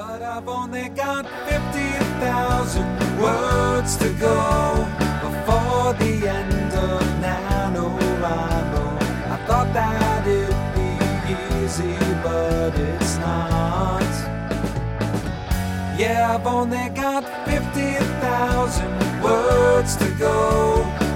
But I've only got 50,000 words to go before the end of NaNoWriMo. I thought that it'd be easy, but it's not. Yeah, I've only got 50,000 words to go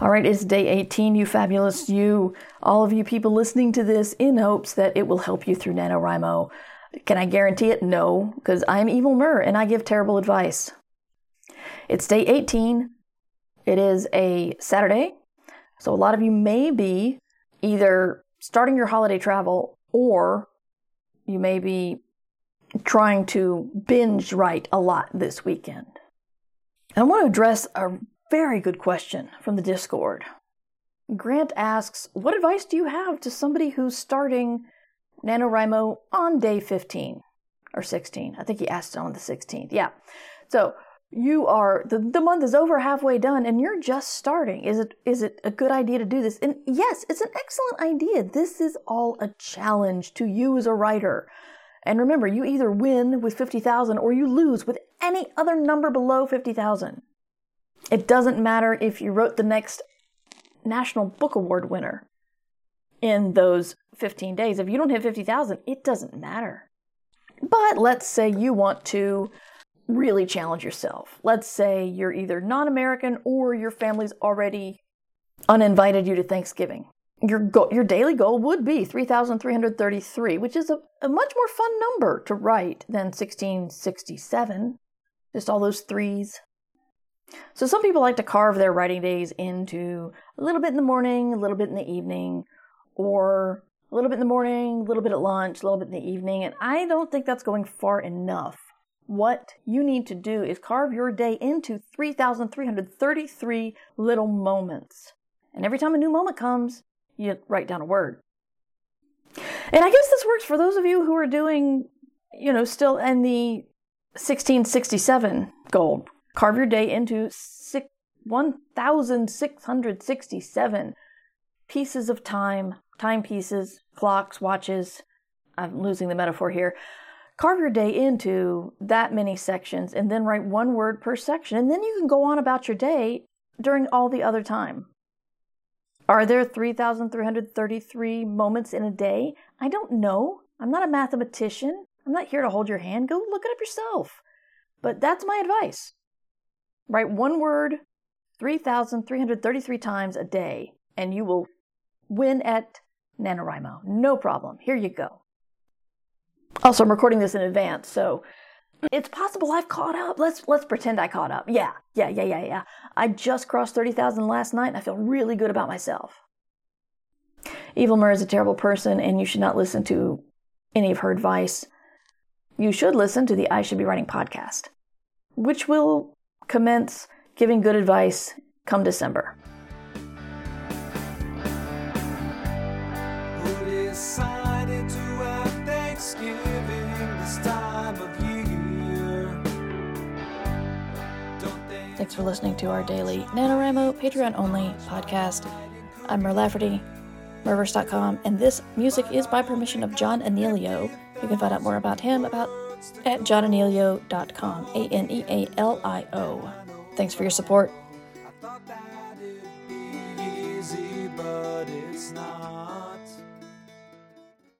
All right, it's day 18, you fabulous you, all of you people listening to this in hopes that it will help you through NaNoWriMo. Can I guarantee it? No, because I'm Evil Mur and I give terrible advice. It's day 18. It is a Saturday. So a lot of you may be either starting your holiday travel or you may be trying to binge write a lot this weekend. I want to address a very good question from the Discord. Grant asks, What advice do you have to somebody who's starting NaNoWriMo on day 15 or 16? I think he asked on the 16th. Yeah. So you are the, the month is over halfway done and you're just starting. Is it is it a good idea to do this? And yes, it's an excellent idea. This is all a challenge to you as a writer. And remember, you either win with 50,000 or you lose with any other number below 50,000. It doesn't matter if you wrote the next National Book Award winner in those 15 days. If you don't hit 50,000, it doesn't matter. But let's say you want to really challenge yourself. Let's say you're either non American or your family's already uninvited you to Thanksgiving. Your, go- your daily goal would be 3,333, which is a, a much more fun number to write than 1667. Just all those threes. So some people like to carve their writing days into a little bit in the morning, a little bit in the evening, or a little bit in the morning, a little bit at lunch, a little bit in the evening, and I don't think that's going far enough. What you need to do is carve your day into 3,333 little moments. And every time a new moment comes, you write down a word. And I guess this works for those of you who are doing, you know, still in the 1667 goal. Carve your day into six, 1,667 pieces of time, timepieces, clocks, watches. I'm losing the metaphor here. Carve your day into that many sections and then write one word per section. And then you can go on about your day during all the other time. Are there 3,333 moments in a day? I don't know. I'm not a mathematician. I'm not here to hold your hand. Go look it up yourself. But that's my advice. Write one word 3,333 times a day, and you will win at NaNoWriMo. No problem. Here you go. Also, I'm recording this in advance, so it's possible I've caught up. Let's let's pretend I caught up. Yeah, yeah, yeah, yeah, yeah. I just crossed 30,000 last night, and I feel really good about myself. Evil Mur is a terrible person, and you should not listen to any of her advice. You should listen to the I Should Be Writing podcast, which will commence giving good advice come December. Who decided to have Thanksgiving this time of year? Don't they Thanks for listening to our daily NaNoWriMo Patreon only podcast. I'm Mur Lafferty, Murverse.com, and this music is by permission of John Anealio. You can find out more about him about at johnanealio.com. A N E A L I O. Thanks for your support.